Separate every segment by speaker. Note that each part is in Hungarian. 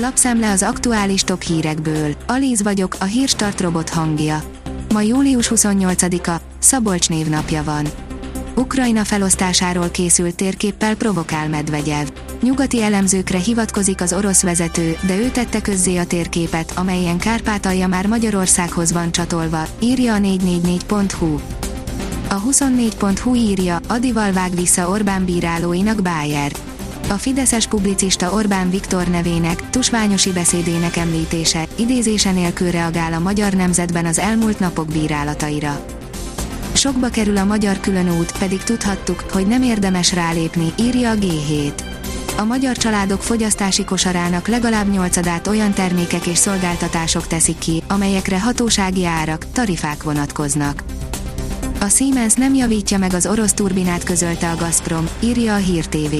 Speaker 1: Lapszemle az aktuális top hírekből. Alíz vagyok, a hírstart robot hangja. Ma július 28-a, Szabolcs névnapja van. Ukrajna felosztásáról készült térképpel provokál Medvegyev. Nyugati elemzőkre hivatkozik az orosz vezető, de ő tette közzé a térképet, amelyen Kárpátalja már Magyarországhoz van csatolva, írja a 444.hu. A 24.hu írja, Adival vág vissza Orbán bírálóinak Bayer. A fideszes publicista Orbán Viktor nevének, tusványosi beszédének említése, idézése nélkül reagál a magyar nemzetben az elmúlt napok bírálataira. Sokba kerül a magyar különút, pedig tudhattuk, hogy nem érdemes rálépni, írja a G7. A magyar családok fogyasztási kosarának legalább nyolcadát olyan termékek és szolgáltatások teszik ki, amelyekre hatósági árak, tarifák vonatkoznak. A Siemens nem javítja meg az orosz turbinát közölte a Gazprom, írja a Hír TV.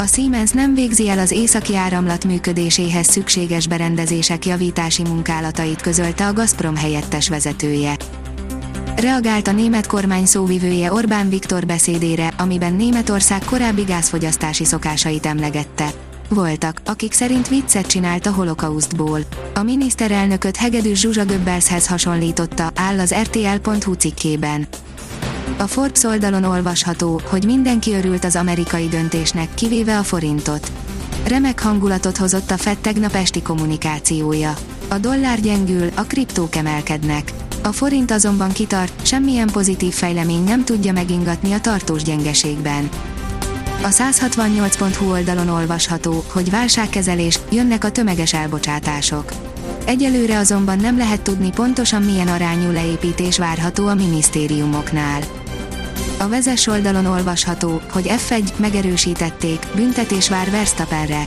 Speaker 1: A Siemens nem végzi el az északi áramlat működéséhez szükséges berendezések javítási munkálatait közölte a Gazprom helyettes vezetője. Reagált a német kormány szóvivője Orbán Viktor beszédére, amiben Németország korábbi gázfogyasztási szokásait emlegette. Voltak, akik szerint viccet csinált a holokausztból. A miniszterelnököt Hegedűs Zsuzsa Göbbelshez hasonlította, áll az RTL.hu cikkében. A Forbes oldalon olvasható, hogy mindenki örült az amerikai döntésnek, kivéve a forintot. Remek hangulatot hozott a Fed tegnap esti kommunikációja. A dollár gyengül, a kriptók emelkednek. A forint azonban kitart, semmilyen pozitív fejlemény nem tudja megingatni a tartós gyengeségben. A 168.hu oldalon olvasható, hogy válságkezelés, jönnek a tömeges elbocsátások. Egyelőre azonban nem lehet tudni pontosan milyen arányú leépítés várható a minisztériumoknál. A vezes oldalon olvasható, hogy F1 megerősítették, büntetés vár Verstappenre.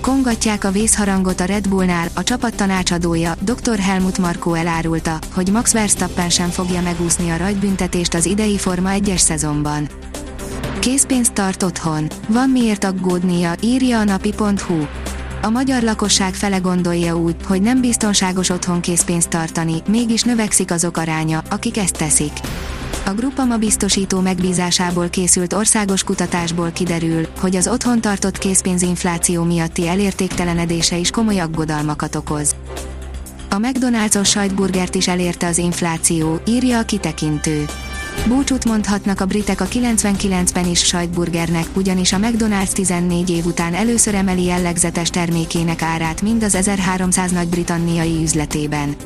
Speaker 1: Kongatják a vészharangot a Red Bullnál, a csapat tanácsadója, dr. Helmut Marko elárulta, hogy Max Verstappen sem fogja megúszni a rajtbüntetést az idei Forma 1-es szezonban. Készpénzt tart otthon. Van miért aggódnia, írja a napi.hu. A magyar lakosság fele gondolja úgy, hogy nem biztonságos otthon készpénzt tartani, mégis növekszik azok aránya, akik ezt teszik. A Grupama biztosító megbízásából készült országos kutatásból kiderül, hogy az otthon tartott készpénzinfláció miatti elértéktelenedése is komoly aggodalmakat okoz. A McDonald's-os sajtburgert is elérte az infláció, írja a kitekintő. Búcsút mondhatnak a britek a 99 is sajtburgernek, ugyanis a McDonald's 14 év után először emeli jellegzetes termékének árát mind az 1300 nagy-britanniai üzletében.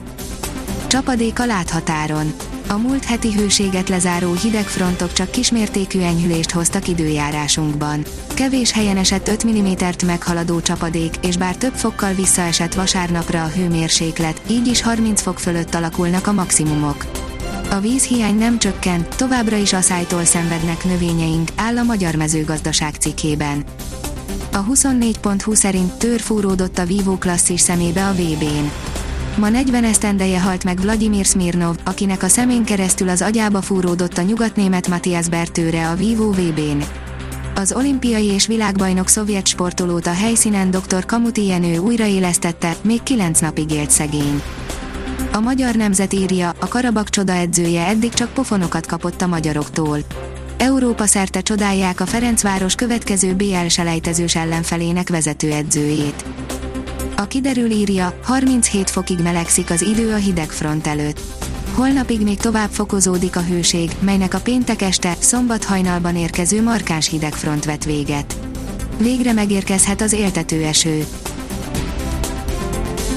Speaker 1: Csapadék a láthatáron. A múlt heti hőséget lezáró hideg frontok csak kismértékű enyhülést hoztak időjárásunkban. Kevés helyen esett 5 mm-t meghaladó csapadék, és bár több fokkal visszaesett vasárnapra a hőmérséklet, így is 30 fok fölött alakulnak a maximumok. A vízhiány nem csökkent, továbbra is asszálytól szenvednek növényeink, áll a Magyar Mezőgazdaság cikkében. A 24.20 szerint tör fúródott a Vivo klasszis szemébe a VB-n. Ma 40 esztendeje halt meg Vladimir Smirnov, akinek a szemén keresztül az agyába fúródott a nyugatnémet Matthias Bertőre a Vivo VB-n. Az olimpiai és világbajnok szovjet sportolót a helyszínen dr. Kamuti Jenő újraélesztette, még 9 napig élt szegény. A magyar nemzet írja, a Karabak csoda edzője eddig csak pofonokat kapott a magyaroktól. Európa szerte csodálják a Ferencváros következő BL selejtezős ellenfelének vezetőedzőjét. A kiderül írja, 37 fokig melegszik az idő a hidegfront előtt. Holnapig még tovább fokozódik a hőség, melynek a péntek este, szombat hajnalban érkező markáns hidegfront vet véget. Végre megérkezhet az éltető eső.